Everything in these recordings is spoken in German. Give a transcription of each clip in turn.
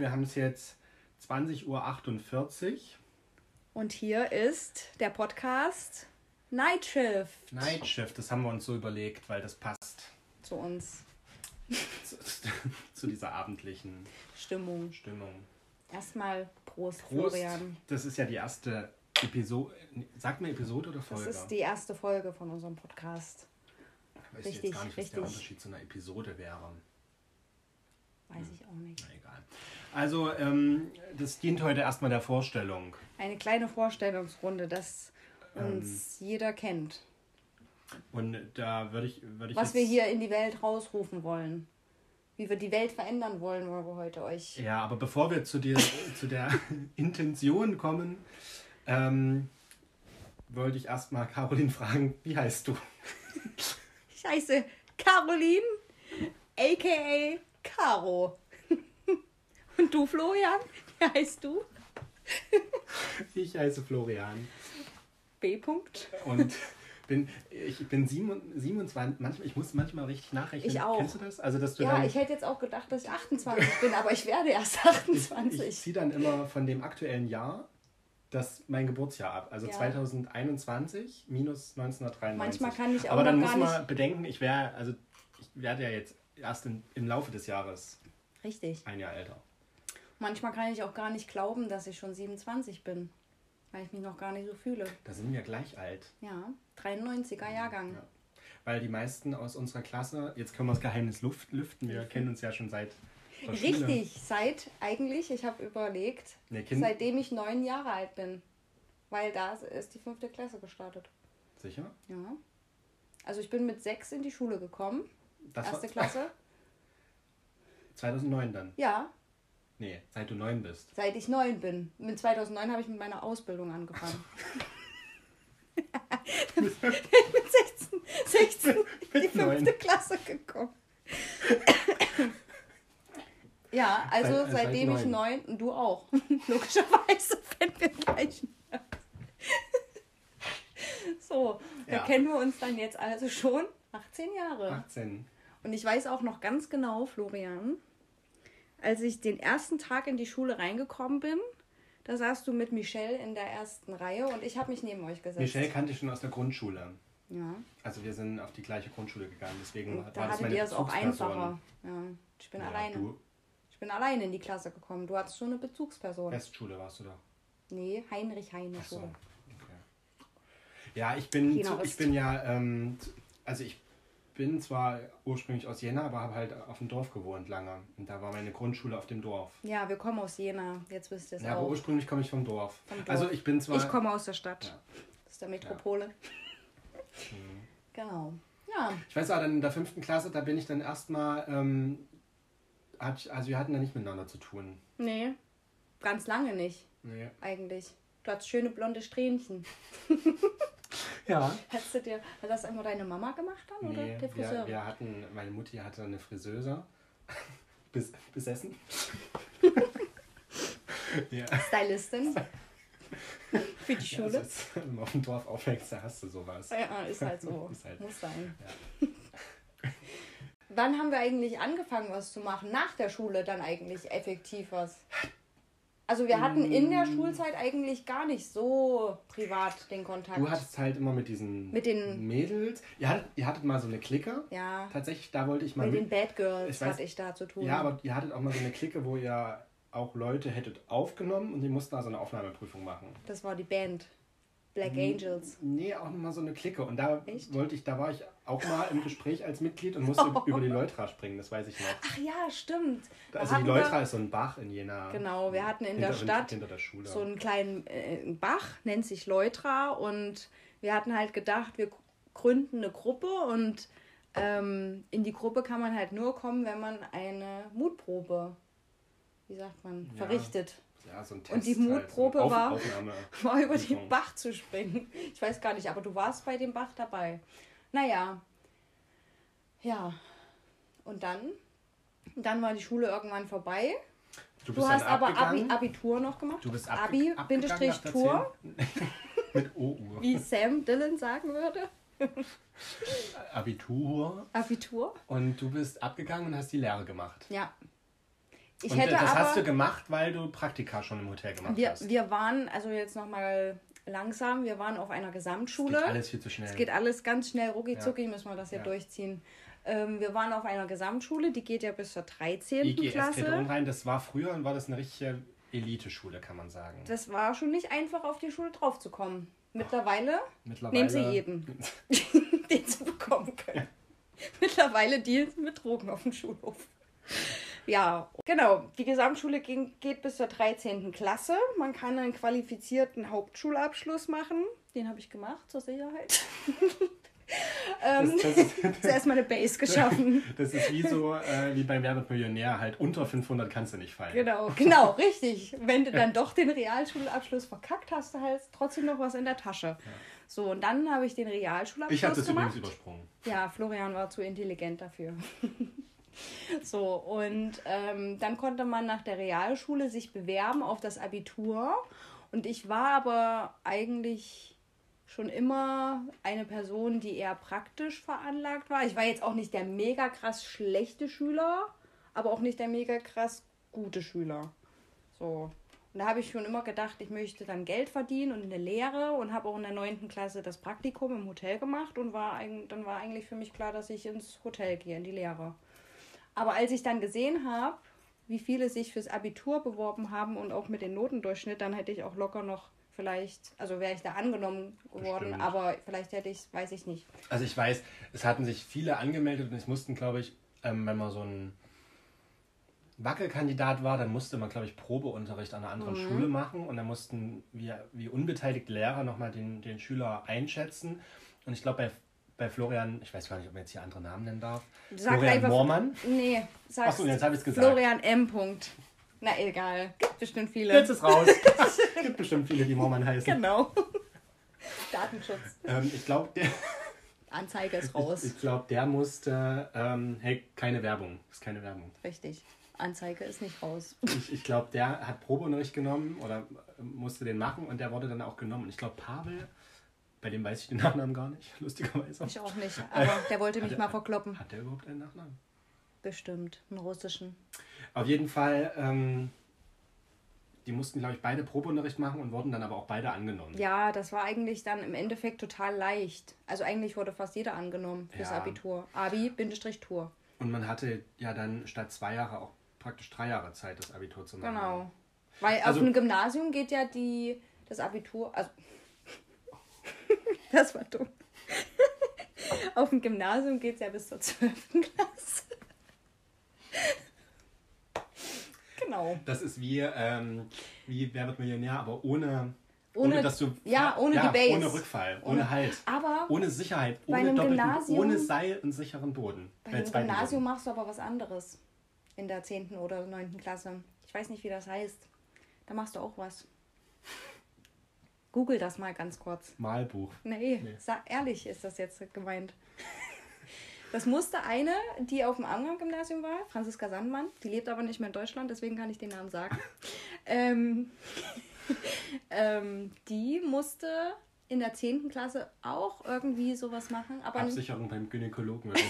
wir haben es jetzt 20.48 Uhr. Und hier ist der Podcast Night Shift Night Shift, das haben wir uns so überlegt, weil das passt zu uns. zu, zu dieser abendlichen Stimmung. Stimmung. Erstmal Prost, Prost. Florian. Das ist ja die erste Episode. Sagt mir Episode oder Folge? Das ist die erste Folge von unserem Podcast. Weiß richtig, jetzt gar nicht, was der richtig. Unterschied zu einer Episode wäre. Weiß ich auch nicht. Na egal. Also, ähm, das dient heute erstmal der Vorstellung. Eine kleine Vorstellungsrunde, dass Ähm. uns jeder kennt. Und da würde ich, würde ich Was wir hier in die Welt rausrufen wollen. Wie wir die Welt verändern wollen, wollen wir heute euch. Ja, aber bevor wir zu, dir, zu der Intention kommen, ähm, wollte ich erstmal Caroline fragen, wie heißt du? Ich heiße Caroline, aka Caro. Und du, Florian? Wie heißt du? Ich heiße Florian B. -Punkt. und bin, ich bin sieben- 27, manchmal, ich muss manchmal richtig nachrechnen. Ich auch. Kennst du das? Also, dass du Ja, dann, ich hätte jetzt auch gedacht, dass ich 28 bin, aber ich werde erst ich, 28. ich ziehe dann immer von dem aktuellen Jahr das mein Geburtsjahr ab. Also Ja. 2021 minus 1993. Manchmal kann ich auch Aber dann muss gar man bedenken, ich wäre, also ich werde ja jetzt erst in, im Laufe des Jahres Richtig. ein Jahr älter. Manchmal kann ich auch gar nicht glauben, dass ich schon 27 bin, weil ich mich noch gar nicht so fühle. Da sind wir gleich alt. Ja, 93er Jahrgang. Ja. Weil die meisten aus unserer Klasse, jetzt können wir das Geheimnis luft, lüften, wir kennen uns ja schon seit. Richtig, seit eigentlich, ich habe überlegt, Nee, seitdem ich neun Jahre alt bin. Weil da ist die fünfte Klasse gestartet. Sicher? Ja. Also ich bin mit sechs in die Schule gekommen. Das erste Klasse. 2009 dann. Ja, Nee, seit du neun bist. seit ich neun bin. Mit 2009 habe ich mit meiner Ausbildung angefangen. bin mit 16, 16 in die fünfte Klasse gekommen. ja, also Seit- äh, seit seitdem ich neun. und du auch. Logischerweise, wenn wir gleich. so, da Ja. kennen wir uns dann jetzt also schon 18 Jahre. 18. Und ich weiß auch noch ganz genau, Florian, als ich den ersten Tag in die Schule reingekommen bin, da saßt du mit Michelle in der ersten Reihe und ich habe mich neben euch gesetzt. Michelle kannte ich schon aus der Grundschule. Ja. Also wir sind auf die gleiche Grundschule gegangen, deswegen Und war da das meine ihr es auch einfacher. Ja. Ich bin Ja, alleine. Du, Ich bin alleine in die Klasse gekommen. Du hattest schon eine Bezugsperson. Westschule warst du doch. Nee, Heinrich Heine Ach so. Okay. Ja, ich bin, zu, ich bin ja, ähm, also ich bin zwar ursprünglich aus Jena, aber habe halt auf dem Dorf gewohnt lange. Und da war meine Grundschule auf dem Dorf. Ja, wir kommen aus Jena. Jetzt wisst ihr es Ja, aber auch. ursprünglich komme ich vom Dorf. Vom Dorf. Also ich bin zwar. Ich komme aus der Stadt. Ja. Das ist der Metropole. Genau. Ja. Ich weiß auch, dann in der fünften Klasse, da bin ich dann erstmal, ähm, hat, also wir hatten da nicht miteinander zu tun. Nee, ganz lange nicht, Nee. eigentlich. Du hattest schöne blonde Strähnchen. Ja. Hättest du dir, hat das immer deine Mama gemacht dann oder Nee, der wir, Friseur? wir hatten, meine Mutti hatte eine Friseuse bes, besessen. ja. Stylistin für die Ja, Schule. also jetzt, wenn man auf dem Dorf aufwächst, da hast du sowas. Ja, ist halt so. Ist halt- Muss sein. Wann haben wir eigentlich angefangen, was zu machen? Nach der Schule dann eigentlich effektiv was? Also wir hatten in der Schulzeit eigentlich gar nicht so privat den Kontakt. Du hattest halt immer mit diesen Mit den- Mädels. Ihr hattet, ihr hattet mal so eine Clique. ja, Tatsächlich, da wollte ich mal mit den mit. Bad Girls Ich weiß- hatte ich da zu tun. Ja, aber ihr hattet auch mal so eine Clique, wo ihr auch Leute hättet aufgenommen und die mussten da so eine Aufnahmeprüfung machen. Das war die Band. Black Angels. Nee, auch mal so eine Clique. Und da Echt? wollte ich, da war ich auch mal im Gespräch als Mitglied und musste über die Leutra springen, das weiß ich noch. Ach ja, stimmt. Da Also die Leutra wir- ist so ein Bach in Jena. Genau, wir hatten in der hinter, Stadt Hinter der Schule. so einen kleinen äh, Bach, nennt sich Leutra. Und wir hatten halt gedacht, wir gründen eine Gruppe und ähm, in die Gruppe kann man halt nur kommen, wenn man eine Mutprobe, wie sagt man, Ja. verrichtet. Ja, so ein Test und die halt, so Mutprobe war- Aufnahme. War über den Prüfung. Bach zu springen. Ich weiß gar nicht, aber du warst bei dem Bach dabei. Naja. Ja. Und dann? Dann war die Schule irgendwann vorbei. Du, Du hast aber Abi. Abitur noch gemacht. Du bist Abi, Bindestrich, Tour, 10. Mit OU. wie Sam Dillon sagen würde. Abitur. Abitur. Und du bist abgegangen und hast die Lehre gemacht. Ja. Ich Und hätte das aber, hast du gemacht, weil du Praktika schon im Hotel gemacht wir, hast. wir waren, also jetzt nochmal langsam, wir waren auf einer Gesamtschule. geht alles viel zu schnell. Es geht alles ganz schnell, rucki zucki, müssen wir das hier Ja. durchziehen. Ähm, wir waren auf einer Gesamtschule, die geht ja bis zur 13. IGS Klasse. Rhein, das war früher und war das eine richtige Eliteschule, kann man sagen. Das war schon nicht einfach, auf die Schule draufzukommen. Mittlerweile Mittlerweile. nehmen sie jeden, den sie bekommen können. Mittlerweile Deals mit Drogen auf dem Schulhof. Ja, genau. Die Gesamtschule ging, geht bis zur 13. Klasse. Man kann einen qualifizierten Hauptschulabschluss machen. Den habe ich gemacht, zur Sicherheit. ähm, Das, das, ist, zuerst mal eine Base geschaffen. das ist wie so, äh, wie beim Werbet Millionär, halt unter 500 kannst du nicht fallen. Genau, genau, richtig. Wenn du dann doch den Realschulabschluss verkackt hast, du halt trotzdem noch was in der Tasche. So, und dann habe ich den Realschulabschluss Ich habe das gemacht. übrigens übersprungen. Ja, Florian war zu intelligent dafür. So, und ähm, dann konnte man nach der Realschule sich bewerben auf das Abitur. Und ich war aber eigentlich schon immer eine Person, die eher praktisch veranlagt war. Ich war jetzt auch nicht der mega krass schlechte Schüler, aber auch nicht der mega krass gute Schüler. So. Und da habe ich schon immer gedacht, ich möchte dann Geld verdienen und eine Lehre und habe auch in der 9. Klasse das Praktikum im Hotel gemacht und war dann war eigentlich für mich klar, dass ich ins Hotel gehe, in die Lehre. Aber als ich dann gesehen habe, wie viele sich fürs Abitur beworben haben und auch mit dem Notendurchschnitt, dann hätte ich auch locker noch vielleicht, also wäre ich da angenommen geworden, Bestimmt. aber vielleicht hätte ich, weiß ich nicht. Also ich weiß, es hatten sich viele angemeldet und es mussten, glaube ich, ähm, wenn man so ein Wackelkandidat war, dann musste man, glaube ich, Probeunterricht an einer anderen Mhm. Schule machen und dann mussten wir, wie unbeteiligte Lehrer nochmal den, den Schüler einschätzen. Und ich glaube, bei, bei Florian, ich weiß gar nicht, ob man jetzt hier andere Namen nennen darf, Sag Florian Moormann. Nee, sag Achso, jetzt habe ich es gesagt. Florian M. Punkt. Na egal, gibt bestimmt viele. Jetzt ist raus. Es gibt bestimmt viele, die Moormann heißen. Genau. Datenschutz. Ähm, ich glaube, der, Anzeige ist ich, raus. ich glaub, der musste, ähm, hey, keine Werbung, ist keine Werbung. Richtig. Anzeige ist nicht raus. Ich, ich glaube, der hat Probeunterricht genommen oder musste den machen und der wurde dann auch genommen. Und ich glaube, Pavel, bei dem weiß ich den Nachnamen gar nicht, lustigerweise. Ich auch nicht, aber der wollte mich Hat mal er- verkloppen. Hat der überhaupt einen Nachnamen? Bestimmt. Einen russischen. Auf jeden Fall, ähm, die mussten, glaube ich, beide Probeunterricht machen und wurden dann aber auch beide angenommen. Ja, das war eigentlich dann im Endeffekt total leicht. Also eigentlich wurde fast jeder angenommen fürs Ja. Abitur. Abi, Bindestrich, Tour. Und man hatte ja dann statt zwei Jahre auch praktisch drei Jahre Zeit, das Abitur zu machen. Genau. Weil Also- auf einem Gymnasium geht ja die, das Abitur, also das war dumm. auf dem Gymnasium geht es ja bis zur 12. Klasse. genau. Das ist wie, ähm, wie Wer wird Millionär, aber ohne, Ohne- dass du. ja, ohne die Base. Ohne Rückfall, ohne, Halt. Aber Ohne Sicherheit, ohne doppelten, Gymnasium- ohne Seil und sicheren Boden. bei einem zweiten Gymnasium machst du aber was anderes. In der 10. oder 9. Klasse. Ich weiß nicht, wie das heißt. Da machst du auch was. Google das mal ganz kurz. Malbuch. Nee, Nee. ehrlich ist das jetzt gemeint. Das musste eine, die auf dem Amram-Gymnasium war, Franziska Sandmann, die lebt aber nicht mehr in Deutschland, deswegen kann ich den Namen sagen. ähm, ähm, die musste in der 10. Klasse auch irgendwie sowas machen, aber Absicherung beim Gynäkologen.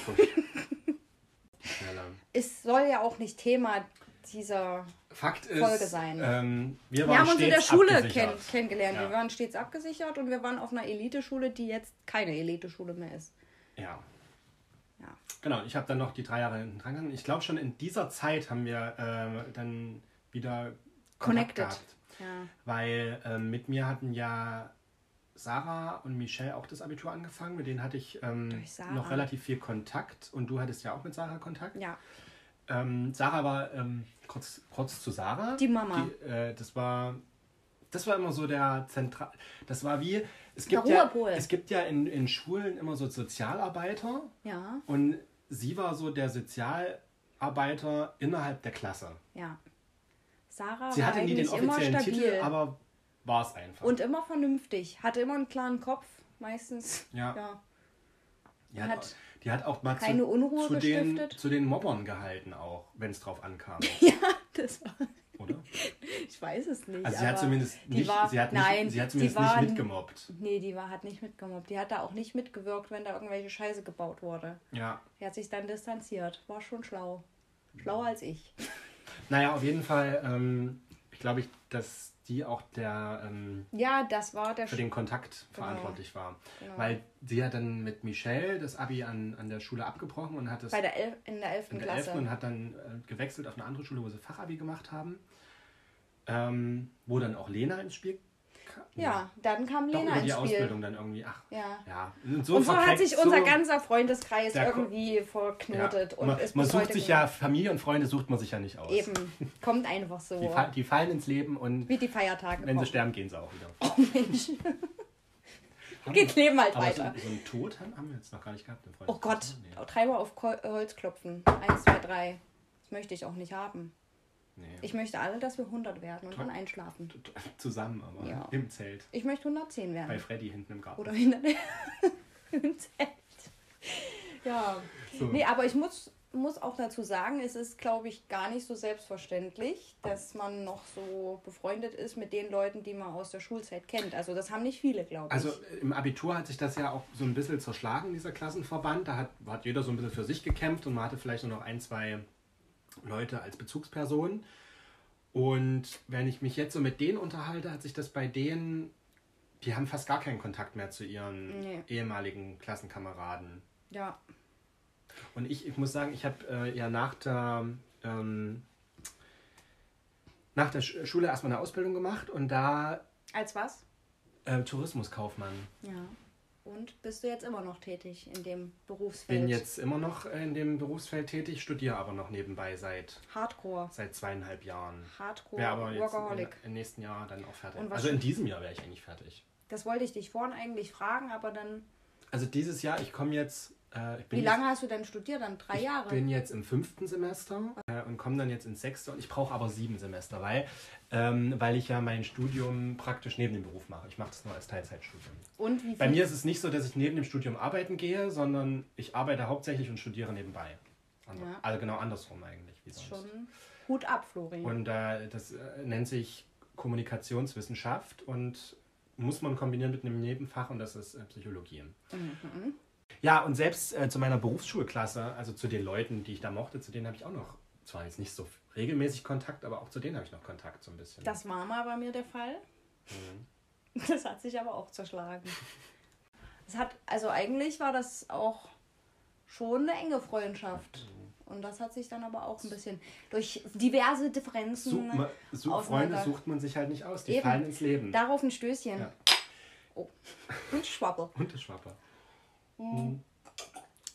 es soll ja auch nicht Thema dieser. Fakt ist, Folge sein. Ähm, wir Wir haben uns in der Schule kenn kennengelernt. Ja. Wir waren stets abgesichert und wir waren auf einer Eliteschule, die jetzt keine Eliteschule mehr ist. Ja. Ja. Genau, ich habe dann noch die drei Jahre hinten dran gegangen. Ich glaube, schon in dieser Zeit haben wir äh, dann wieder Kontakt Connected. gehabt. Ja. Weil ähm, mit mir hatten ja Sarah und Michelle auch das Abitur angefangen. Mit denen hatte ich ähm, noch relativ viel Kontakt. Und du hattest ja auch mit Sarah Kontakt. ja. Ähm, Sarah war ähm, kurz, kurz zu Sarah. Die Mama. Die, äh, das war das war immer so der Zentral. Das war wie es gibt Der ja Ruhepol. es gibt ja in, in Schulen immer so Sozialarbeiter Ja. und sie war so der Sozialarbeiter innerhalb der Klasse. Ja. Sarah Sie war hatte nie den offiziellen Titel, aber war es einfach. und immer vernünftig. Hatte immer einen klaren Kopf, meistens. Ja. ja. die, hat, auch- die hat auch mal keine zu, Unruhe zu, den, zu den Mobbern gehalten auch, wenn es drauf ankam, Ja, das war. oder? Ich weiß es nicht. Also sie hat zumindest nicht, war, sie hat nein, nicht, sie hat zumindest war, nicht mitgemobbt. Nee, die war, hat nicht mitgemobbt. Die hat da auch nicht mitgewirkt, wenn da irgendwelche Scheiße gebaut wurde. Ja, Die hat sich dann distanziert. War schon schlau. Schlauer als ich. Naja, auf jeden Fall, ähm, ich glaube, ich, dass die auch der ähm, Ja, das war der für den Kontakt Genau. verantwortlich war. Genau. Weil sie hat dann mit Michelle das Abi an, an der Schule abgebrochen und hat es bei der Elf in der 11. in der Klasse. 11. und hat dann äh, gewechselt auf eine andere Schule, wo sie Fachabi gemacht haben. Ähm, wo dann auch Lena ins Spiel kam. Ja, dann kam Lena die ins Spiel. Ausbildung dann irgendwie. Ach, Ja. ja. Und so, Und so hat sich unser so- ganzer Freundeskreis irgendwie verknotet. ja. Und man, ist man sucht sich ja, Familie und Freunde sucht man sich ja nicht aus. Eben, kommt einfach so. Die, fa die fallen ins Leben und Wie die Feiertage wenn sie kommen. sterben, gehen sie auch wieder. Oh Mensch, geht Leben halt aber weiter. So, so einen Tod haben wir jetzt noch gar nicht gehabt. im Oh Gott, Freundeskreis, dreimal auf Holz klopfen. Eins, zwei, drei. Das möchte ich auch nicht haben. Nee. Ich möchte alle, dass wir 100 werden und Toll. dann einschlafen. Zusammen, aber Ja. im Zelt. Ich möchte 110 werden. Bei Freddy hinten im Garten. Oder hinter im Zelt. Ja. So. Nee, aber ich muss, muss auch dazu sagen, es ist, glaube ich, gar nicht so selbstverständlich, dass man noch so befreundet ist mit den Leuten, die man aus der Schulzeit kennt. Also das haben nicht viele, glaube ich. Also äh, im Abitur hat sich das ja auch so ein bisschen zerschlagen, dieser Klassenverband. Da hat, hat jeder so ein bisschen für sich gekämpft und man hatte vielleicht nur noch ein, zwei Leute als Bezugsperson. Und wenn ich mich jetzt so mit denen unterhalte, hat sich das bei denen, die haben fast gar keinen Kontakt mehr zu ihren Nee. ehemaligen Klassenkameraden. ja. Und ich, ich muss sagen, ich habe äh, ja nach der, ähm, nach der Sch- Schule erstmal eine Ausbildung gemacht und da Als was? äh, Tourismuskaufmann. Ja. Und bist du jetzt immer noch tätig in dem Berufsfeld? Bin jetzt immer noch in dem Berufsfeld tätig, studiere aber noch nebenbei seit, Hardcore. seit zweieinhalb Jahren. Hardcore Wäre aber jetzt Workaholic. im, nächsten Jahr dann auch fertig. Also in diesem Jahr wäre ich eigentlich fertig. Das wollte ich dich vorhin eigentlich fragen, aber dann. Also dieses Jahr, ich komme jetzt. Äh, ich Wie jetzt, lange hast du denn studiert? Dann drei ich Jahre. bin jetzt im fünften Semester äh, und komme dann jetzt ins sechste und ich brauche aber sieben Semester, weil, ähm, weil ich ja mein Studium praktisch neben dem Beruf mache. Ich mache das nur als Teilzeitstudium. Und wie Bei mir ist es nicht so, dass ich neben dem Studium arbeiten gehe, sondern ich arbeite hauptsächlich und studiere nebenbei. Ander- Ja. Also genau andersrum eigentlich. Wie ist sonst. schon Hut ab, Florian. Und äh, das äh, nennt sich Kommunikationswissenschaft und muss man kombinieren mit einem Nebenfach und das ist äh, Psychologie. Mhm. Ja, und selbst äh, zu meiner Berufsschulklasse, also zu den Leuten, die ich da mochte, zu denen habe ich auch noch, zwar jetzt nicht so regelmäßig Kontakt, aber auch zu denen habe ich noch Kontakt so ein bisschen. Das war mal bei mir der Fall. Mhm. Das hat sich aber auch zerschlagen. Es hat, also eigentlich war das auch schon eine enge Freundschaft. Und das hat sich dann aber auch ein bisschen durch diverse Differenzen. Sucht man, such, Freunde sucht man sich halt nicht aus, die Eben. fallen ins Leben. Darauf ein Stößchen. Ja. Oh. Und Schwappe. Und das Schwapper.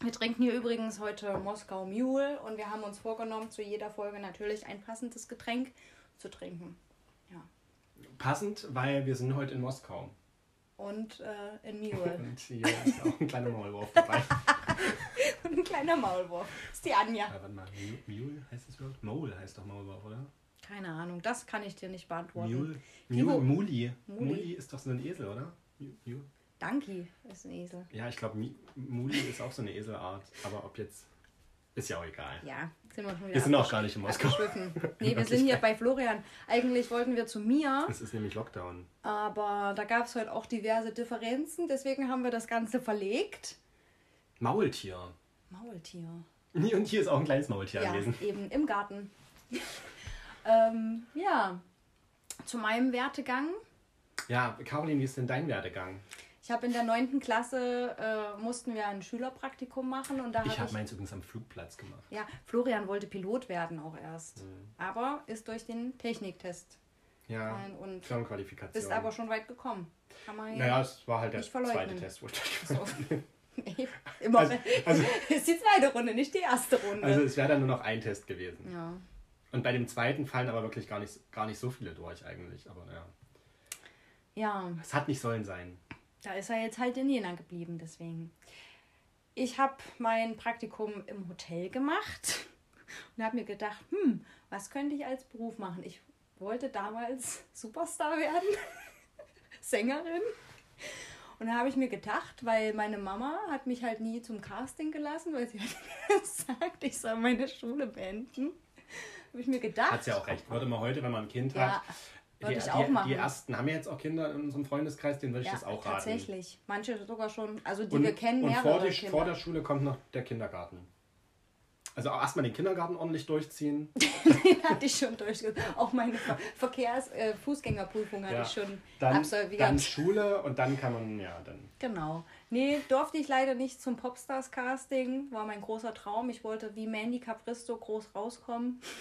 Wir trinken hier übrigens heute Moskau Mule und wir haben uns vorgenommen, zu jeder Folge natürlich ein passendes Getränk zu trinken. Ja. Passend, weil wir sind heute in Moskau. Und äh, in Mule. Und hier ist auch ein kleiner Maulwurf dabei. und ein kleiner Maulwurf. Das ist die Anja. Warte mal, Mu- Mule heißt das überhaupt? Mole heißt doch Maulwurf, oder? Keine Ahnung, das kann ich dir nicht beantworten. Mule. Mule. Muli. Muli. Ist doch so ein Esel, oder? Mu- Mu- Danki ist ein Esel. Ja, ich glaube, Muli ist auch so eine Eselart. Aber ob jetzt. Ist ja auch egal. Ja, sind wir schon wieder Wir sind auch gar nicht in Moskau. Nee, wir sind hier bei Florian. Eigentlich wollten wir zu mir, Es ist nämlich Lockdown. aber da gab es heute auch diverse Differenzen. Deswegen haben wir das Ganze verlegt. Maultier. Maultier. Und hier ist auch ein kleines Maultier Ja, anwesend. eben im Garten. ähm, ja, zu meinem Wertegang. Ja, Caroline, wie ist denn dein Werdegang? Ich habe in der neunten Klasse, äh, mussten wir ein Schülerpraktikum machen und da Ich habe ich... meins übrigens am Flugplatz gemacht. Ja, Florian wollte Pilot werden auch erst. Mhm. Aber ist durch den Techniktest Ja, und Firmenqualifikation. bist aber schon weit gekommen. Kann man Naja, es war halt der zweite Test, wo ich So. Nee, Immer. Also- also- ist die zweite Runde, nicht die erste Runde. Also es wäre dann nur noch ein Test gewesen. ja. Und bei dem zweiten fallen aber wirklich gar nicht, gar nicht so viele durch eigentlich. Aber naja, ja, es hat nicht sollen sein. Da ist er jetzt halt in Jena geblieben, deswegen. Ich habe mein Praktikum im Hotel gemacht und habe mir gedacht, hm, was könnte ich als Beruf machen? Ich wollte damals Superstar werden, Sängerin. Und da habe ich mir gedacht, weil meine Mama hat mich halt nie zum Casting gelassen, weil sie hat gesagt, ich soll meine Schule beenden. Habe ich mir gedacht. Hat ja auch recht. Würde man heute, wenn man ein Kind Ja, hat, würde die, ich auch die, machen. die ersten haben ja jetzt auch Kinder in unserem Freundeskreis, denen würde ich ja, das auch raten. tatsächlich. Manche sogar schon, also die Und, wir kennen, und mehrere vor, die, vor der Schule kommt noch der Kindergarten. Also erstmal den Kindergarten ordentlich durchziehen. Den hatte ich schon durchgezogen. Auch meine Ver Verkehrs-, äh, Fußgängerprüfung hatte Ja. ich schon Dann, absolviert. dann Schule und dann kann man, ja, dann. Genau. Nee, durfte ich leider nicht zum Popstars-Casting. War mein großer Traum. Ich wollte wie Mandy Capristo groß rauskommen.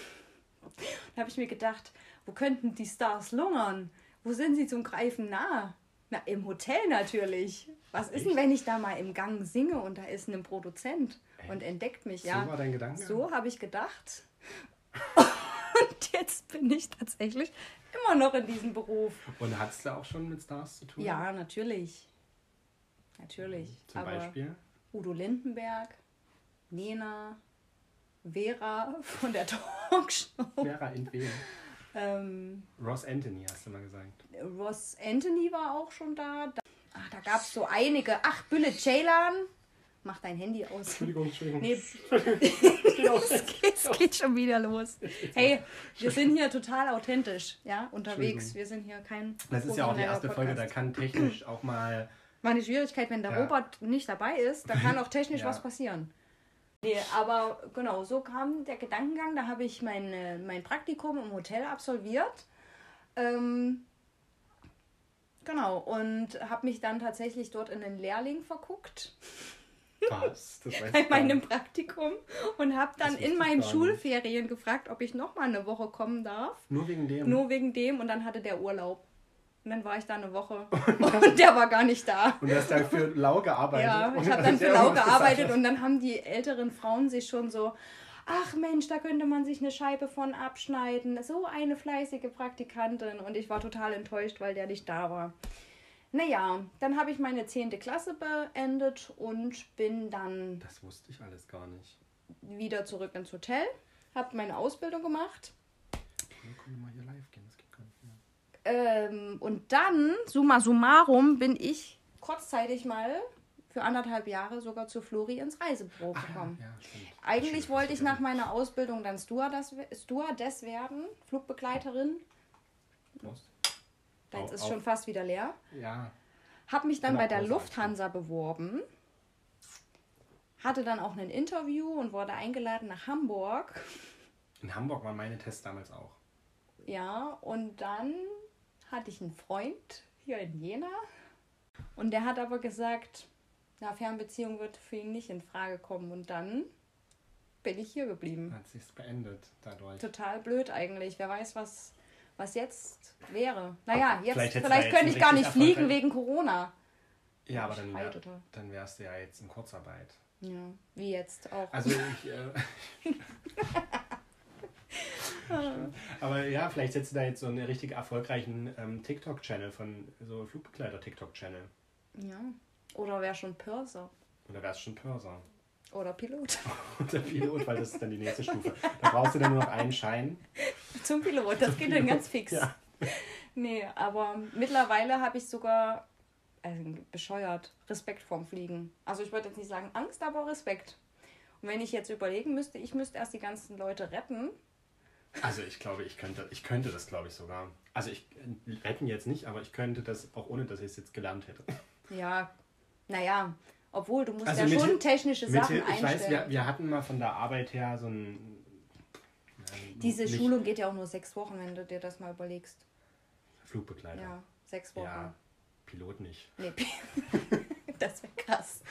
Da habe ich mir gedacht, wo könnten die Stars lungern? Wo sind sie zum Greifen nah? Na, im Hotel natürlich. Was ist denn, Echt? wenn ich da mal im Gang singe und da ist ein Produzent und entdeckt mich? Ja, So war dein Gedanke? so habe ich gedacht. Und jetzt bin ich tatsächlich immer noch in diesem Beruf. Und hattest du auch schon mit Stars zu tun? Ja, natürlich. Natürlich. Zum Aber Beispiel? Udo Lindenberg, Nena, Vera von der Talkshow, Vera in wen? Ähm, Ross Anthony, hast du mal gesagt. Ross Anthony war auch schon da. da ach, da gab es so einige. Ach, Bülle Ceylan. Mach dein Handy aus. Entschuldigung, Entschuldigung. Nee, es geht, es geht schon wieder los. Hey, wir sind hier total authentisch, ja, unterwegs. Wir sind hier kein. Das ist ja auch die erste Folge, da Podcast. kann technisch auch mal. War eine Schwierigkeit, wenn der Ja. Robert nicht dabei ist, da kann auch technisch Ja. was passieren. Nee, aber genau, so kam der Gedankengang. Da habe ich mein, äh, mein Praktikum im Hotel absolviert. Ähm, genau, und habe mich dann tatsächlich dort in einen Lehrling verguckt Was? Das weiß bei meinem. Praktikum und habe dann in meinen. Schulferien gefragt, ob ich noch mal eine Woche kommen darf. Nur wegen dem. Nur wegen dem und dann hatte der Urlaub. Und dann war ich da eine Woche und der war gar nicht da. Und du hast dann für Lau gearbeitet. Ja, ich Und habe dann für Lau gearbeitet und dann haben die älteren Frauen sich schon so, ach Mensch, da könnte man sich eine Scheibe von abschneiden. So eine fleißige Praktikantin. Und ich war total enttäuscht, weil der nicht da war. Naja, dann habe ich meine 10. Klasse beendet und bin dann. Das wusste ich alles gar nicht. wieder zurück ins Hotel, habe meine Ausbildung gemacht. Dann wir mal hier live gehen, das geht gar nicht mehr. Ähm, und dann, summa summarum, bin ich kurzzeitig mal für anderthalb Jahre sogar zu Flori ins Reisebüro gekommen. ja. Eigentlich wollte ich nach meiner Ausbildung dann Stewardess, Stewardess werden, Flugbegleiterin. Prost. Deins ist auf. schon fast wieder leer. Ja, Hab mich dann bei der Lufthansa beworben. Hatte dann auch ein Interview und wurde eingeladen nach Hamburg. in Hamburg waren meine Tests damals auch. Ja, und dann hatte ich einen Freund hier in Jena. Und der hat aber gesagt, na, Fernbeziehung wird für ihn nicht in Frage kommen. Und dann bin ich hier geblieben. Hat sich's beendet dadurch. Total blöd eigentlich. Wer weiß, was, was jetzt wäre. Naja, jetzt Vielleicht vielleicht, könnte ich gar nicht fliegen wegen Corona. Ja, aber dann, wär, dann wärst du ja jetzt in Kurzarbeit. Ja, wie jetzt auch. Also ich. Äh, aber ja, vielleicht setzt du da jetzt so einen richtig erfolgreichen ähm, TikTok-Channel von so Flugbegleiter-TikTok-Channel. ja. Oder wer schon Pörser. Oder wärst schon Pörser. Oder Pilot. Und der Pilot, weil das ist dann die nächste Stufe. Da brauchst du dann nur noch einen Schein. Zum Pilot, das geht dann ganz fix. Ja. Nee, aber mittlerweile habe ich sogar, also bescheuert, Respekt vorm Fliegen. Also ich würde jetzt nicht sagen Angst, aber Respekt. Und wenn ich jetzt überlegen müsste, ich müsste erst die ganzen Leute retten. Also ich glaube, ich könnte, ich könnte das, glaube ich, sogar. Also ich äh, retten jetzt nicht, aber ich könnte das auch ohne, dass ich es jetzt gelernt hätte. Ja, naja, obwohl du musst Also ja mit schon technische Mit, Sachen Hil- ich weiß, einstellen. wir, wir hatten mal von der Arbeit her so ein. ja, Diese nicht Schulung geht ja auch nur sechs Wochen, wenn du dir das mal überlegst. Flugbegleiter. Ja, sechs Wochen. Ja, Pilot nicht. Nee, das wäre krass.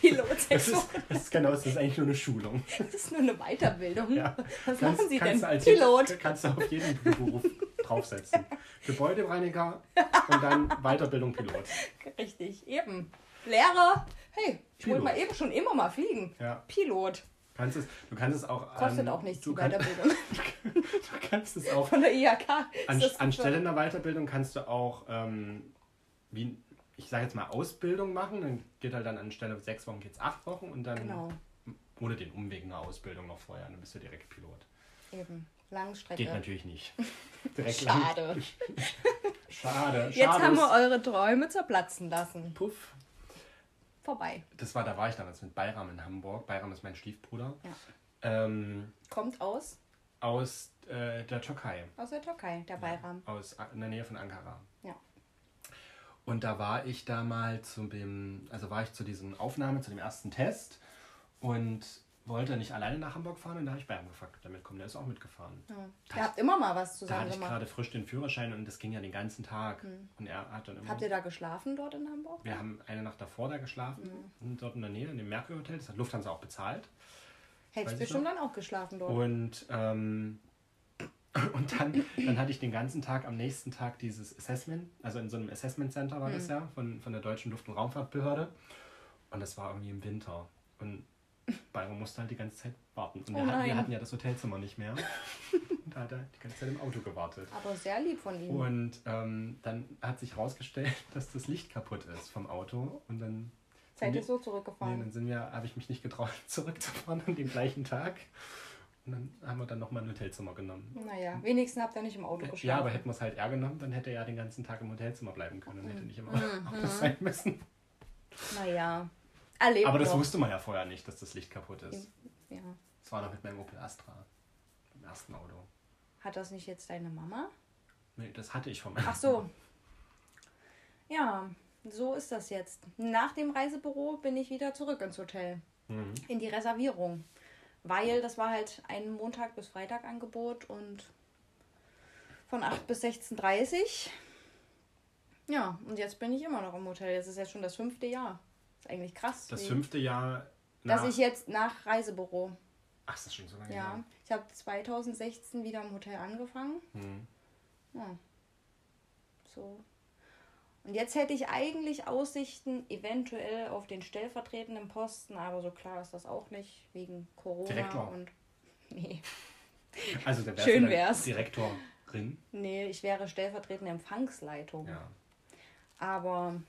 Pilot Das ist, das ist genau, das ist eigentlich nur eine Schulung. das ist nur eine Weiterbildung. Ja. Was Kannst- machen Sie denn? als Pilot. Kannst du auf jeden Beruf draufsetzen. Gebäudereiniger und dann Weiterbildung Pilot. Richtig, eben. Lehrer, hey, ich wollte mal eben schon immer mal fliegen. Ja. Pilot. Kannst es, du kannst es auch. Kostet ähm, auch nichts, du Weiterbildung. Du kannst es auch. Von der IHK. An, anstelle einer Weiterbildung kannst du auch, ähm, wie, ich sage jetzt mal, Ausbildung machen. Dann geht halt dann anstelle sechs Wochen geht's acht Wochen und dann Genau, ohne den Umweg einer Ausbildung noch vorher. Dann bist du direkt Pilot. eben. Langstrecke. Geht natürlich nicht. Direkt lang- Schade. Schade. Jetzt schade haben wir eure Träume zerplatzen lassen. Puff. Vorbei. Das war, da war ich damals mit Bayram in Hamburg. Bayram ist mein Stiefbruder. Ja. Ähm, Kommt aus, aus äh, der Türkei. aus der Türkei, der Bayram. Aus in der Nähe von Ankara. Ja. Und da war ich da mal zu dem, also war ich zu diesem Aufnahme, zu dem ersten Test und wollte nicht alleine nach Hamburg fahren und da habe ich bei ihm gefragt, damit kommen, der ist auch mitgefahren. Ja. Da Ihr habt immer mal was Da zusammen hatte ich gemacht. gerade frisch den Führerschein und das ging ja den ganzen Tag. Und er hat dann immer. Habt ihr da geschlafen dort in Hamburg? wir haben eine Nacht davor da geschlafen, dort in der Nähe, in dem Merkur Hotel. Das hat Lufthansa auch bezahlt. Hättest bestimmt dann auch geschlafen dort. Und, ähm, und dann, dann hatte ich den ganzen Tag am nächsten Tag dieses Assessment, also in so einem Assessment Center war Mhm. das ja, von, von der Deutschen Luft- und Raumfahrtbehörde. Und das war irgendwie im Winter. Und Bayern musste halt die ganze Zeit warten. Und Oh wir, hatten, wir hatten ja das Hotelzimmer nicht mehr. Und da hat er die ganze Zeit im Auto gewartet. Aber sehr lieb von Ihnen. Und ähm, dann hat sich herausgestellt, dass das Licht kaputt ist vom Auto. Und dann, Seid ihr so nee, zurückgefahren? dann sind wir, habe ich mich nicht getraut, zurückzufahren an dem gleichen Tag. Und dann haben wir dann nochmal ein Hotelzimmer genommen. naja, wenigstens habt ihr nicht im Auto geschlafen. Ja, aber hätten wir es halt eher genommen, dann hätte er ja den ganzen Tag im Hotelzimmer bleiben können und hätte nicht immer Mhm. Auto sein müssen. Naja, erlebt Aber das noch. wusste man ja vorher nicht, dass das Licht kaputt ist. Ja. Das war noch mit meinem Opel Astra, dem ersten Auto. Hat das nicht jetzt deine Mama? Nee, das hatte ich von meinem Ach so. Ja, so ist das jetzt. Nach dem Reisebüro bin ich wieder zurück ins Hotel. Mhm. In die Reservierung. Weil das war halt ein Montag bis Freitag Angebot und von 8 bis 16.30 Uhr. Ja, und jetzt bin ich immer noch im Hotel. Das ist jetzt schon das fünfte Jahr. ist eigentlich krass. Das fünfte Jahr dass ich jetzt nach Reisebüro. Ach, ist das schon so lange Ja. her? Ich habe 2016 wieder im Hotel angefangen. Mhm. Ja. So. Und jetzt hätte ich eigentlich Aussichten eventuell auf den stellvertretenden Posten, aber so klar ist das auch nicht, wegen Corona Direktor. und. Nee. Also der wärst Schön wär's. Direktorin. Nee, ich wäre stellvertretende Empfangsleitung. Ja. Aber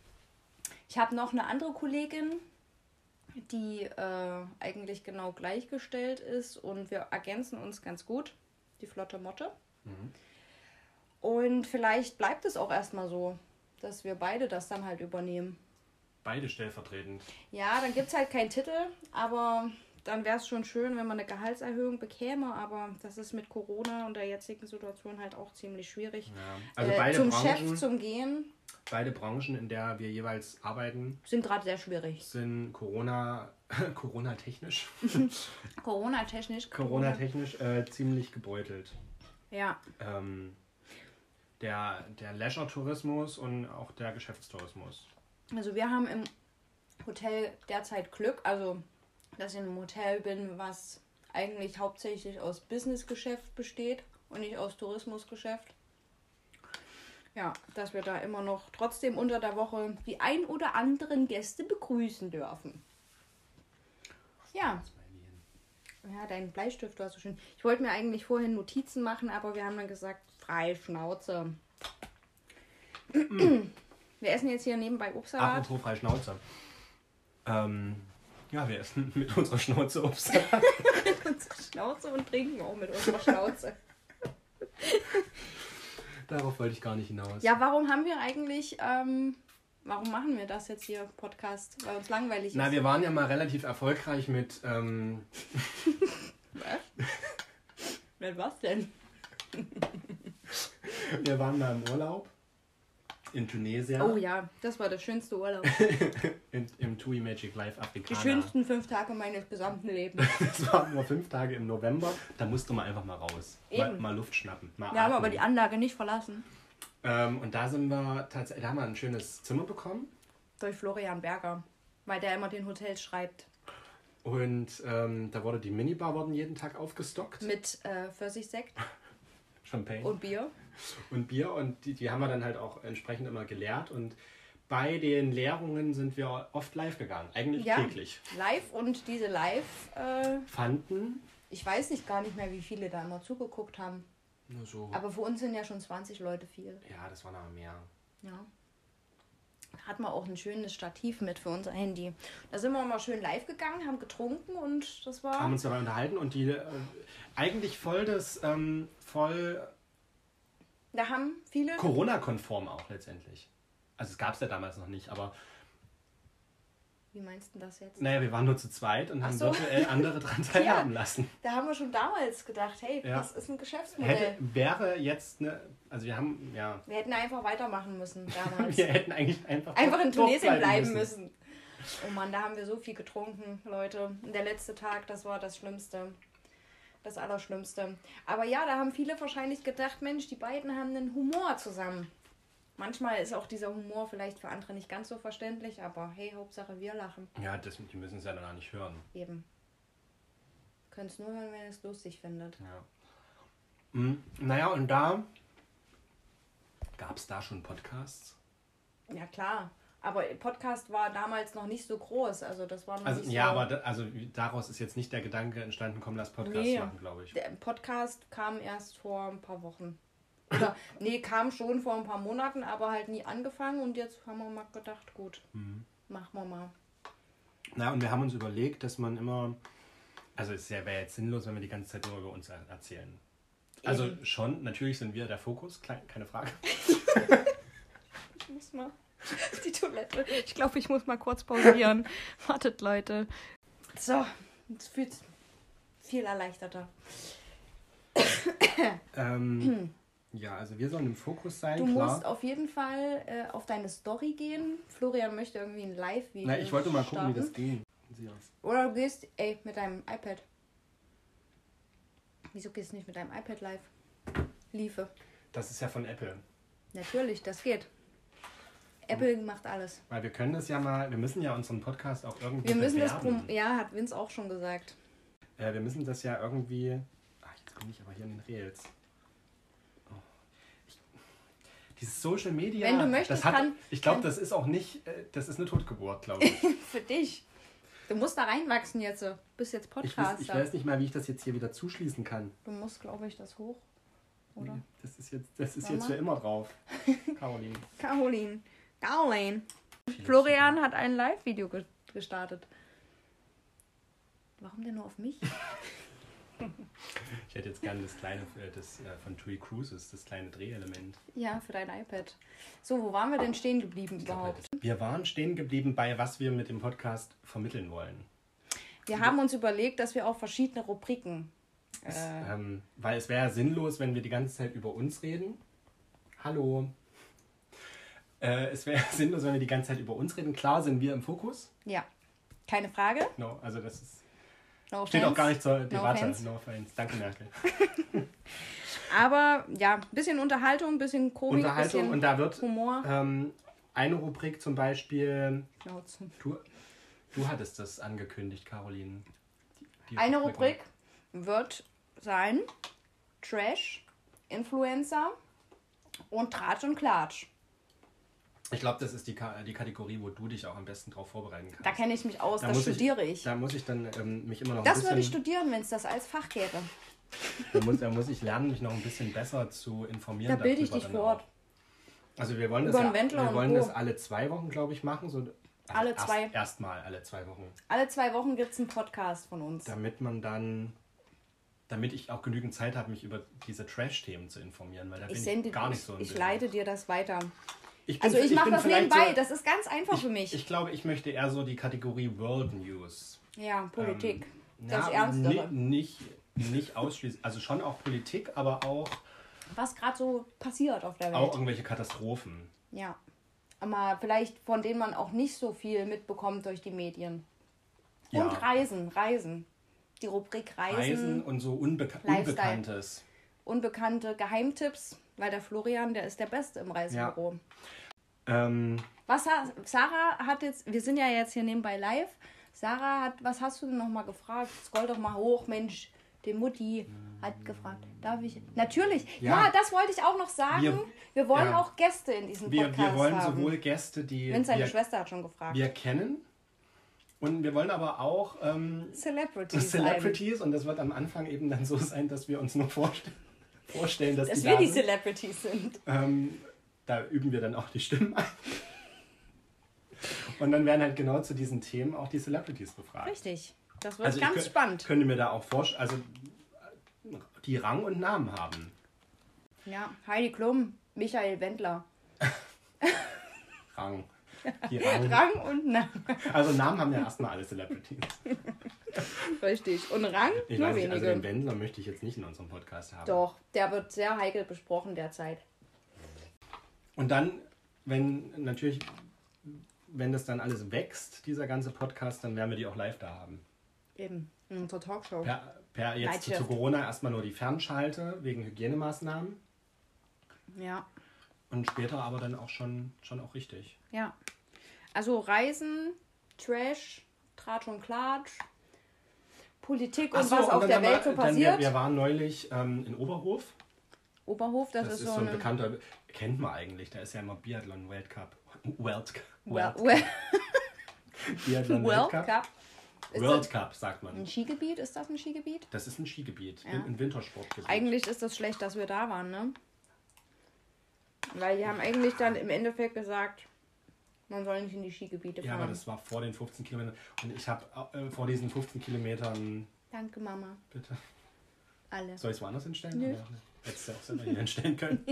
ich habe noch eine andere Kollegin, die äh, eigentlich genau gleichgestellt ist und wir ergänzen uns ganz gut. Die flotte Motte. Mhm. Und vielleicht bleibt es auch erstmal so, dass wir beide das dann halt übernehmen. Beide stellvertretend. Ja, dann gibt es halt keinen Titel, aber dann wäre es schon schön, wenn man eine Gehaltserhöhung bekäme. Aber das ist mit Corona und der jetzigen Situation halt auch ziemlich schwierig. Ja. Also äh, beide zum Branchen, Chef, zum Gehen, beide Branchen, in der wir jeweils arbeiten, sind gerade sehr schwierig. sind Corona, Corona-technisch, Corona-technisch. Corona-technisch äh, ziemlich gebeutelt. Ja, Ähm, der der Leisure-Tourismus und auch der Geschäftstourismus. also wir haben im Hotel derzeit Glück, also dass ich in einem Hotel bin, was eigentlich hauptsächlich aus Businessgeschäft besteht und nicht aus Tourismusgeschäft. Ja, dass wir da immer noch trotzdem unter der Woche die ein oder anderen Gäste begrüßen dürfen. Ja, ja, dein Bleistift war so schön. Ich wollte mir eigentlich vorhin Notizen machen, aber wir haben dann gesagt, frei Schnauze. wir essen jetzt hier nebenbei Obstsalat. Apropos frei Schnauze. Ähm, ja, wir essen mit unserer Schnauze Obst. unsere Schnauze und trinken auch mit unserer Schnauze. Darauf wollte ich gar nicht hinaus. Ja, warum haben wir eigentlich, ähm, warum machen wir das jetzt hier, Podcast? Weil uns langweilig Na, ist. wir waren ja mal relativ erfolgreich mit, ähm, Was? Mit was denn? Wir waren mal im Urlaub in Tunesien. Oh ja, das war der schönste Urlaub. In, Im TUI Magic Life Die Afrikaner. schönsten fünf Tage meines gesamten Lebens. Das waren nur fünf Tage im November. Da musste man einfach mal raus. Mal, Eben. mal Luft schnappen. Mal Wir haben aber atmen. die Anlage nicht verlassen. ähm, und da sind wir tatsächlich, da haben wir ein schönes Zimmer bekommen. Durch Florian Berger. Weil der immer den Hotels schreibt. Und ähm, da wurde die Minibar wurden jeden Tag aufgestockt. Mit äh, Pfirsichsekt Champagne. und Bier. Und Bier und die, die haben wir dann halt auch entsprechend immer geleert und bei den Leerungen sind wir oft live gegangen, eigentlich Ja. täglich. Live und diese Live, äh, Fanden ich weiß nicht gar nicht mehr, wie viele da immer zugeguckt haben. nur so, Aber für uns sind ja schon 20 Leute viel. ja, das waren aber mehr. Ja. Da Hat man auch ein schönes Stativ mit für unser Handy. Da sind wir mal schön live gegangen, haben getrunken und das war. Haben uns dabei unterhalten und die äh, eigentlich voll das, ähm, voll Da haben viele. Corona-konform auch letztendlich. Also es gab es ja damals noch nicht, aber Wie meinst du das jetzt? naja, wir waren nur zu zweit und Ach haben so. virtuell andere dran teilhaben lassen. Da haben wir schon damals gedacht, hey, Ja. das ist ein Geschäftsmodell. Hätte, wäre jetzt eine, also wir haben, ja, Wir hätten einfach weitermachen müssen damals. wir hätten eigentlich einfach einfach in Tunesien bleiben müssen. müssen. Oh Mann, da haben wir so viel getrunken, Leute. Und der letzte Tag, das war das Schlimmste. Das Allerschlimmste. Aber ja, da haben viele wahrscheinlich gedacht, Mensch, die beiden haben einen Humor zusammen. Manchmal ist auch dieser Humor vielleicht für andere nicht ganz so verständlich, aber hey, Hauptsache wir lachen. Ja, das, die müssen es ja dann auch nicht hören. Eben. Könnt es nur hören, wenn ihr es lustig findet. Ja. Hm, naja, und da gab es da schon Podcasts? Ja, klar. Aber Podcast war damals noch nicht so groß. Also das war noch Also, nicht ja, so... aber da, also daraus ist jetzt nicht der Gedanke entstanden, komm, lass Podcast Nee. machen, glaube ich. Der Podcast kam erst vor ein paar Wochen. Oder, nee, kam schon vor ein paar Monaten, aber halt nie angefangen. Und jetzt haben wir mal gedacht, gut, Mhm. machen wir mal. Na, und wir haben uns überlegt, dass man immer, also es wäre jetzt sinnlos, wenn wir die ganze Zeit nur über uns er- erzählen. Also Eben. schon, natürlich sind wir der Fokus, keine Frage. Ich muss mal die Toilette. Ich glaube, ich muss mal kurz pausieren. Wartet, Leute. So, es fühlt viel erleichterter. Ähm, ja, also wir sollen im Fokus sein, Du klar. musst auf jeden Fall äh, auf deine Story gehen. Florian möchte irgendwie ein Live-Video. Na, ich wollte mal gucken, wie das starten. ging. Aus. Oder du gehst, ey, mit deinem iPad. Wieso gehst du nicht mit deinem iPad live? Liefe. Das ist ja von Apple. Natürlich, das geht. Apple macht alles. Weil wir können das ja mal, wir müssen ja unseren Podcast auch irgendwie Wir müssen das bewerben. prom Ja, hat Vince auch schon gesagt. Äh, wir müssen das ja irgendwie. Ach, jetzt bin ich aber hier in den Rails. Oh. Ich, dieses Social Media. Wenn du möchtest, das hat, kann- Ich glaube, das ist auch nicht. Äh, das ist eine Totgeburt, glaube ich. Für dich. Du musst da reinwachsen jetzt. Du bist jetzt ich, weiß, ich Podcaster. weiß nicht mal, wie ich das jetzt hier wieder zuschließen kann. Du musst, glaube ich, das hoch. Oder? Nee, Das ist jetzt, das ist Mama? jetzt für immer drauf. Caroline. Caroline. Caroline. Florian hat ein Live-Video ge gestartet. Warum denn nur auf mich? Ich hätte jetzt gerne das kleine äh, das, äh, von TUI Cruises, das kleine Drehelement. Ja, für dein iPad. So, wo waren wir denn stehen geblieben überhaupt? Wir waren stehen geblieben bei, was wir mit dem Podcast vermitteln wollen. Wir haben uns überlegt, dass wir auch verschiedene Rubriken. Es, Äh, ähm, weil es wäre ja sinnlos, wenn wir die ganze Zeit über uns reden. Hallo. Äh, es wäre sinnlos, wenn wir die ganze Zeit über uns reden. Klar sind wir im Fokus. ja, keine Frage. No, also das ist, No steht auch offense. gar nicht zur Debatte. offense. No offense. Danke, Merkel. Aber ja, ein bisschen Unterhaltung, ein bisschen Komik, Unterhaltung bisschen und da wird Humor. ähm, eine Rubrik zum Beispiel. Schnauzen. Du, du hattest das angekündigt, Caroline. Die- die Eine. Rubrik wird sein Trash, Influencer und Tratsch und Klatsch. Ich glaube, das ist die, Ka die Kategorie, wo du dich auch am besten drauf vorbereiten kannst. Da kenne ich mich aus, Da das muss ich- studiere ich. Da muss ich dann ähm, mich immer noch ein Das würde ich studieren, wenn es das als Fach gäbe. Da muss, da muss ich lernen, mich noch ein bisschen besser zu informieren. Da bilde ich dich fort. auch. Also wir wollen das, ja, wir wollen das alle zwei Wochen, glaube ich, machen. So, also Alle erst, zwei. Erstmal alle zwei Wochen. Alle zwei Wochen gibt es einen Podcast von uns. Damit man dann, damit ich auch genügend Zeit habe, mich über diese Trash-Themen zu informieren, weil da Ich bin ich gar nicht so ich leite dir das weiter. Ich bin- Also ich mache das nebenbei, So, das ist ganz einfach für mich. ich glaube, ich möchte eher so die Kategorie World News. ja, Politik. Ähm, das ja, Ernstere. ni- Nicht, nicht ausschließlich, also schon auch Politik, aber auch, Was gerade so passiert auf der Welt. auch irgendwelche Katastrophen. Ja. Aber vielleicht von denen man auch nicht so viel mitbekommt durch die Medien. Ja. Und Reisen, Reisen. Die Rubrik Reisen, Reisen und so Unbeka Lifestyle. Unbekanntes. unbekannte Geheimtipps, weil der Florian, der ist der Beste im Reisebüro. Ähm, Was Sarah hat jetzt, wir sind ja jetzt hier nebenbei live. Sarah hat, was hast du denn nochmal gefragt? Scroll doch mal hoch, Mensch. Die Mutti hat gefragt. Darf ich? Natürlich. Ja, Ja. das wollte ich auch noch sagen. Wir, Wir- wollen ja. auch Gäste in diesem wir, Podcast wir wollen haben. sowohl Gäste, die Vince, seine wir, Schwester hat schon gefragt. wir kennen, und wir wollen aber auch ähm, Celebrities. Celebrities, und das wird am Anfang eben dann so sein, dass wir uns nur vorstellen, vorstellen dass Dass die wir die. Celebrities sind. Ähm, da üben wir dann auch die Stimmen ein. Und dann werden halt genau zu diesen Themen auch die Celebrities befragt. Richtig. Das wird Also ganz kö- spannend. Könnte mir da auch vorstellen, also die Rang und Namen haben. Ja, Heidi Klum, Michael Wendler. Rang. Die Rang. Rang und Namen. Also Namen haben ja erstmal alle Celebrities. Richtig. Und Rang Ich nur weiß nicht, also den Wendler möchte ich jetzt nicht in unserem Podcast haben. Doch, der wird sehr heikel besprochen derzeit. Und dann, wenn natürlich, wenn das dann alles wächst, dieser ganze Podcast, dann werden wir die auch live da haben. Eben, in unserer Talkshow. Per, per jetzt zu, zu Corona erstmal nur die Fernschalte wegen Hygienemaßnahmen Ja, und später aber dann auch schon, schon auch richtig. ja. Also Reisen, Trash, Tratsch und Klatsch, Politik und so, was und auf der wir- Welt so dann passiert. Wir, wir waren neulich ähm, in Oberhof. Oberhof, das, Das, ist, ist, so, ein eine... bekannter, kennt man eigentlich, da ist ja immer Biathlon Weltcup. Welt, Well, Welt, well, Biathlon World Weltcup. Cup. Ist World Cup, sagt man. ein Skigebiet? Ist das ein Skigebiet? Das ist ein Skigebiet, Ja. ein, ein Wintersportgebiet. Eigentlich ist das schlecht, dass wir da waren, ne? Weil die haben eigentlich dann im Endeffekt gesagt, man soll nicht in die Skigebiete ja, fahren. aber das war vor den 15 Kilometern. Und ich habe äh, vor diesen 15 Kilometern, Danke, Mama. bitte, Alle. soll ich es woanders hinstellen? Nö. Oder Hättest du auch selber hier hinstellen können.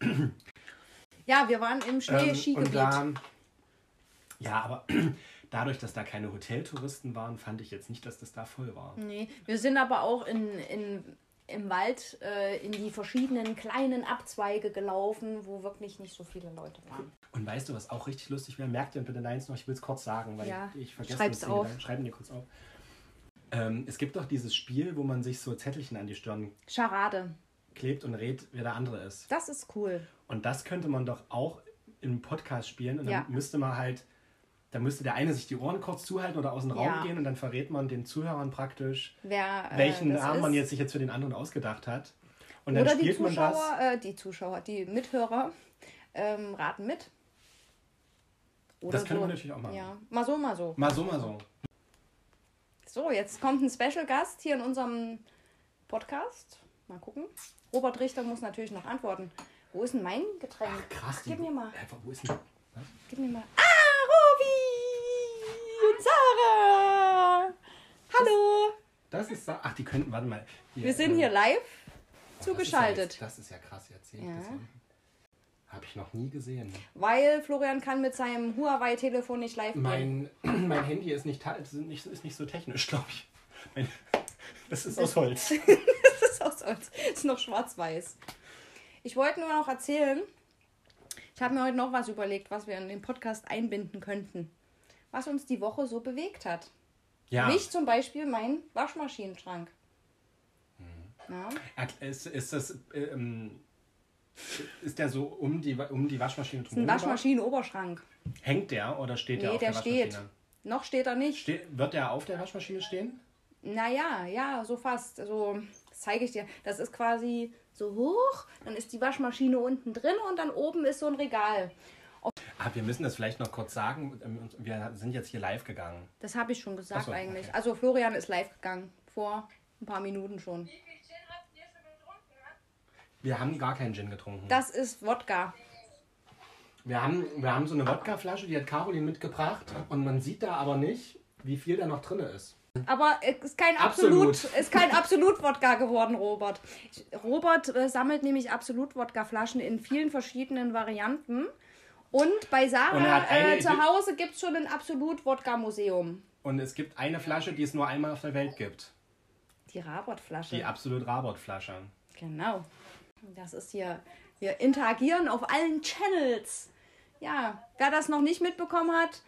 Ja, wir waren im Ähm, Schnee-Skigebiet. da, ja, aber dadurch, dass da keine Hoteltouristen waren, fand ich jetzt nicht, dass das da voll war. Nee, wir sind aber auch in, in, im Wald äh, in die verschiedenen kleinen Abzweige gelaufen, wo wirklich nicht so viele Leute waren. Und weißt du, was auch richtig lustig wäre? Merkt ihr bitte deins noch, ich will es kurz sagen, weil Ja, ich vergesse schreib's das auf. Schreiben dir kurz auf. Ähm, es gibt doch dieses Spiel, wo man sich so Zettelchen an die Stirn Scharade. klebt und rät, wer der andere ist. Das ist cool. Und das könnte man doch auch im Podcast spielen. Und dann Ja. müsste man halt, da müsste der eine sich die Ohren kurz zuhalten oder aus dem Raum Ja. gehen und dann verrät man den Zuhörern praktisch, Wer, äh, welchen Namen man jetzt sich jetzt für den anderen ausgedacht hat. Und dann Oder die spielt man das. Zuschauer, äh, die Zuschauer, die Mithörer ähm, raten mit. Oder Das können so. wir natürlich auch machen. Ja, mal so, mal so. Mal so, mal so. So, jetzt kommt ein Special Gast hier in unserem Podcast. Mal gucken. Robert Richter muss natürlich noch antworten. Wo ist denn mein Getränk? Ach, krass. Gib die- mir mal. Äh, wo ist denn. Was? Gib mir mal. Ah, Sarah. Hallo. Das ist. Sa- Ach, die könnten, warte mal. Wir sind hier live das zugeschaltet. Ist ja, jetzt- das ist ja krass, erzählt. Ja. Das habe ich noch nie gesehen. Weil Florian kann mit seinem Huawei-Telefon nicht live gehen. Mein, mein Handy ist nicht, ist nicht, ist nicht so technisch, glaube ich. Mein, das ist aus Holz. Das ist aus Holz. Das ist noch schwarz-weiß. Ich wollte nur noch erzählen, ich habe mir heute noch was überlegt, was wir in den Podcast einbinden könnten. Was uns die Woche so bewegt hat. Ja. Mich zum Beispiel mein Waschmaschinenschrank. Mhm. Ist, ist das. Ähm, ist der so um die, um die Waschmaschine Ein drumherum? Waschmaschinenoberschrank. Hängt der oder steht der Nee, auf der der steht. Waschmaschine? Noch steht er nicht. Ste wird der auf der Waschmaschine stehen? Naja, ja, so fast. Also, das zeige ich dir. Das ist quasi so hoch, dann ist die Waschmaschine unten drin und dann oben ist so ein Regal. Ah, wir müssen das vielleicht noch kurz sagen. Ähm, Wir sind jetzt hier live gegangen. Das habe ich schon gesagt so, eigentlich. okay. Also Florian ist live gegangen. Vor ein paar Minuten schon. Wir haben gar keinen Gin getrunken. Das ist Wodka. Wir haben, wir haben so eine Wodkaflasche, die hat Caroline mitgebracht. Und man sieht da aber nicht, wie viel da noch drin ist. Aber es ist kein Absolut. absolut, ist kein absolut Wodka geworden, Robert. Robert äh, sammelt nämlich absolut Wodka Flaschen in vielen verschiedenen Varianten. Und bei Und Sarah hat eine äh, zu Hause gibt es schon ein absolut Wodka Museum. Und es gibt eine Flasche, die es nur einmal auf der Welt gibt. Die Rabot Flasche. Die absolut Rabot-Flasche. Genau. Das ist hier. Wir interagieren auf allen Channels. Ja, wer das noch nicht mitbekommen hat,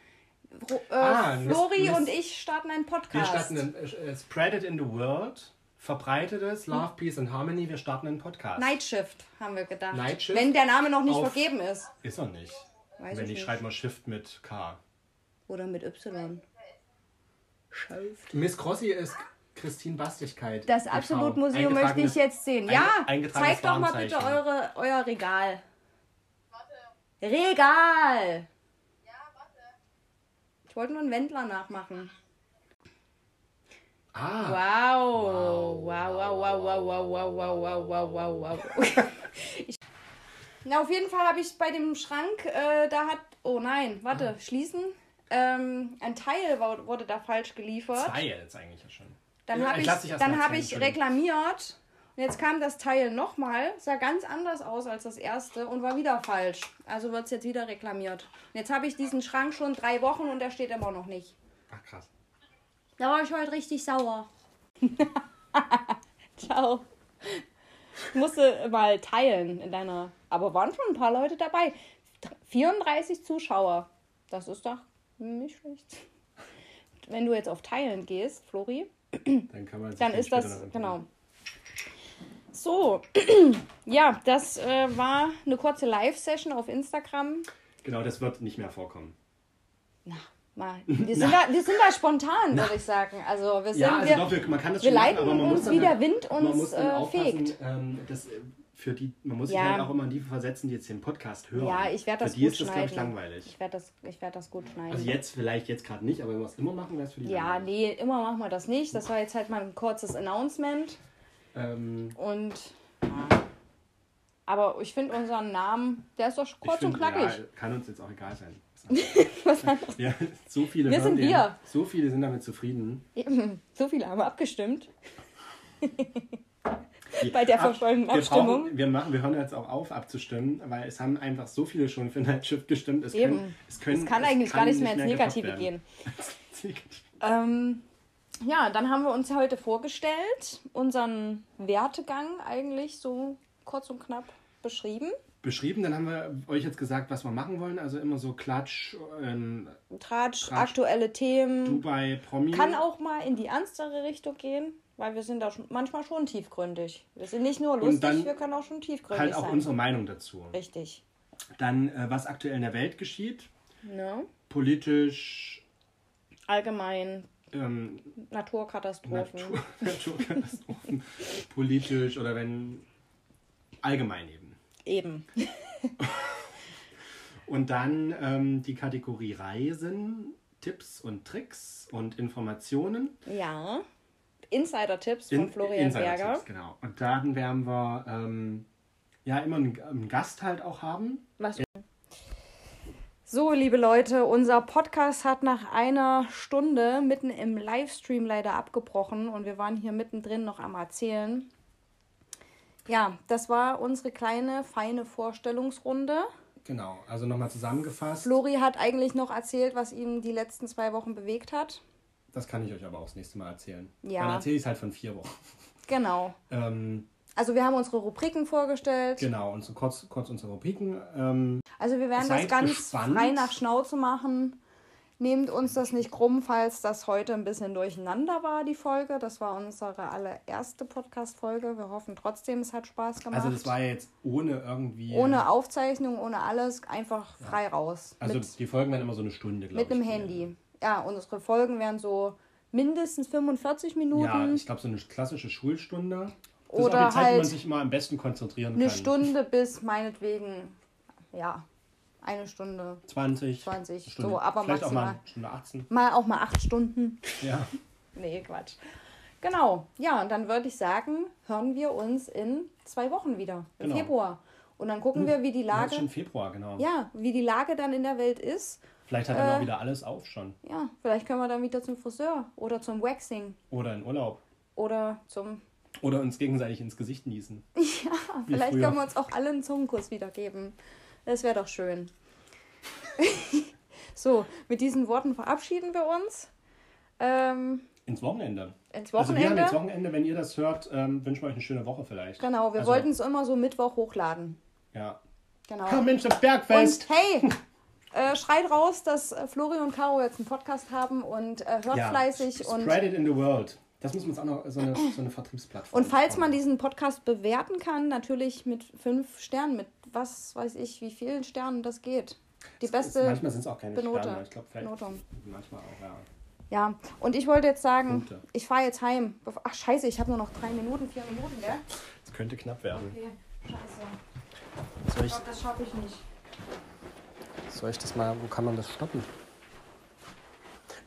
Ro- äh, Ah, Flori Miss- und ich starten einen Wir Podcast. starten einen, äh, Spread it in the world. Verbreitet es. Love, Peace and Harmony. Wir starten einen Podcast. Night Shift, haben wir gedacht. Night Shift Wenn der Name noch nicht auf- vergeben ist. Ist er nicht. Weiß Wenn ich nicht. schreibt man Shift mit K. Oder mit Y. Shift. Miss Crossi ist Christine Bastigkeit. Das. Absolut-Museum möchte ich jetzt sehen. Ja, zeigt doch mal bitte eure, euer Regal. Regal! Ich wollte nur einen Wendler nachmachen. Ah, Wow. Wow, wow, wow, wow, wow, wow, wow, wow, wow, wow, wow. Na, auf jeden Fall habe ich bei dem Schrank, äh, da hat, oh nein, warte, schließen. Ähm, ein Teil wurde da falsch geliefert. zwei jetzt eigentlich ja schon. Dann habe ich, dann hab ich Entschuldigung. reklamiert. Und jetzt kam das Teil nochmal, sah ganz anders aus als das erste und war wieder falsch. Also wird es jetzt wieder reklamiert. Und jetzt habe ich diesen Schrank schon drei Wochen und der steht immer noch nicht. Ach krass. Da war ich heute richtig sauer. Ciao. Ich musste mal teilen in deiner. Aber waren schon ein paar Leute dabei. 34 Zuschauer. Das ist doch nicht schlecht. Wenn du jetzt auf Teilen gehst, Flori, Dann kann man dann ist das, genau. So, ja, das äh, war eine kurze Live-Session auf Instagram. Genau, das wird nicht mehr vorkommen. Na, mal. Wir sind, da, wir sind da spontan, würde ich sagen. Also wir sind, Ja, also wir, doch, wir, man kann das wir machen, leiten man muss uns, wie der halt, Wind man uns muss dann äh, fegt. ähm, das, für die, man muss sich Ja. halt auch immer an die versetzen, die jetzt den Podcast hören. Ja, ich werde das Für die gut ist das, glaube ich, langweilig. Ich werde das, ich werd das gut schneiden. Also jetzt vielleicht jetzt gerade nicht, aber wenn wir es immer machen, wäre es für die ja, nee, immer machen wir das nicht. Das war jetzt halt mal ein kurzes Announcement. Ähm, Und ja. aber ich finde unseren Namen, der ist doch kurz und find, knackig. Ja, kann uns jetzt auch egal sein. Was ja, so viele Wir sind den, wir. So viele sind damit zufrieden. Eben, so viele haben abgestimmt. Bei der wir Abstimmung. Brauchen, wir, machen, wir hören jetzt auch auf abzustimmen, weil es haben einfach so viele schon für Night Shift gestimmt. Es, Eben. können, es, können, Es kann eigentlich gar nicht mehr ins Negative gehen. Ähm, ja, dann haben wir uns heute vorgestellt, unseren Wertegang eigentlich so kurz und knapp beschrieben. Beschrieben, dann haben wir euch jetzt gesagt, was wir machen wollen. Also immer so Klatsch, ähm, Tratsch, Tratsch. aktuelle Themen. Dubai, Promi. Kann auch mal in die ernstere Richtung gehen, weil wir sind da schon, manchmal schon tiefgründig. Wir sind nicht nur lustig, wir können auch schon tiefgründig halt auch sein. unsere Meinung dazu. Richtig. Dann, äh, was aktuell in der Welt geschieht. Ne? Politisch, Allgemein ähm, Naturkatastrophen. Natur, Naturkatastrophen, politisch oder wenn allgemein eben. Eben. Und dann ähm, die Kategorie Reisen, Tipps und Tricks und Informationen. Ja. Insider-Tipps von Florian Insider-Tipps, Berger. Genau. Und dann werden wir ähm, ja immer einen, einen Gast halt auch haben. Was? So, liebe Leute, unser Podcast hat nach einer Stunde mitten im Livestream leider abgebrochen und wir waren hier mittendrin noch am Erzählen. Ja, das war unsere kleine, feine Vorstellungsrunde. Genau, also nochmal zusammengefasst. Flori hat eigentlich noch erzählt, was ihn die letzten zwei Wochen bewegt hat. Das kann ich euch aber auch das nächste Mal erzählen. Ja. Dann erzähle ich es halt von vier Wochen. Genau. Ähm, Also wir haben unsere Rubriken vorgestellt. genau, und so kurz, kurz unsere Rubriken. Ähm, Also wir werden das ganz gespannt. frei nach Schnauze machen. Nehmt uns das nicht krumm, falls das heute ein bisschen durcheinander war, die Folge. Das war unsere allererste Podcast-Folge. Wir hoffen trotzdem, es hat Spaß gemacht. also das war ja jetzt ohne irgendwie... ohne Aufzeichnung, ohne alles, einfach frei raus. Also mit, die Folgen werden immer so eine Stunde, glaube mit einem Handy. Ja, unsere Folgen werden so mindestens 45 Minuten. Ja, ich glaube so eine klassische Schulstunde. Das Oder ist auch die Zeit, wo halt man sich immer am besten konzentrieren eine kann. Stunde bis meinetwegen, ja, eine Stunde 20. 20, Stunde, so, aber vielleicht auch maximal. mal Stunde 18. Mal auch mal acht Stunden. Ja. Nee, Quatsch. Genau, ja, und dann würde ich sagen, hören wir uns in zwei Wochen wieder, im Genau. Februar. Und dann gucken wir, wie die Ja, ist Lage, schon Februar, genau. ja, wie die Lage dann in der Welt ist. Vielleicht hat dann Äh, auch wieder alles auf schon. Ja, vielleicht können wir dann wieder zum Friseur oder zum Waxing Oder in Urlaub. oder zum, Oder uns gegenseitig ins Gesicht niesen. Wie vielleicht früher. können wir uns auch alle einen Zungenkuss wiedergeben. Das wäre doch schön. so, mit diesen Worten verabschieden wir uns. Ähm, Ins Wochenende. ins Also wir haben Wochenende. jetzt Wochenende, wenn ihr das hört, ähm, wünschen wir euch eine schöne Woche vielleicht. genau, wir Also, wollten es immer so Mittwoch hochladen. Ja. Genau. Komm, Mensch, das Bergfest! Und hey, äh, schreit raus, dass äh, Flori und Caro jetzt einen Podcast haben und äh, hört ja. fleißig. Und, Spread it in the world. Das müssen wir uns auch noch so eine, so eine Vertriebsplattform und falls man diesen Podcast bewerten kann, natürlich mit fünf Sternen, mit was weiß ich, wie vielen Sternen das geht. Die beste Manchmal sind es auch keine Benote. Sterne. Ich glaube, Benotung. manchmal auch, ja. Ja, und ich wollte jetzt sagen, Punkte. ich fahre jetzt heim. Ach scheiße, ich habe nur noch drei Minuten, vier Minuten, gell? Es könnte knapp werden. Okay, scheiße. Soll Ich ich, glaube, das schaffe ich nicht. Soll ich das mal, wo kann man das stoppen?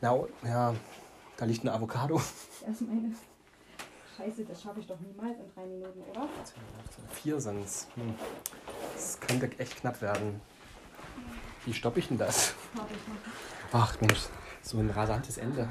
Na, ja, da liegt eine Avocado. Das ist meine. Scheiße, das schaffe ich doch niemals in drei Minuten, oder? Vier sind es. Hm. Das könnte echt knapp werden. Wie stoppe ich denn das? Ach Mensch, so ein rasantes Ende.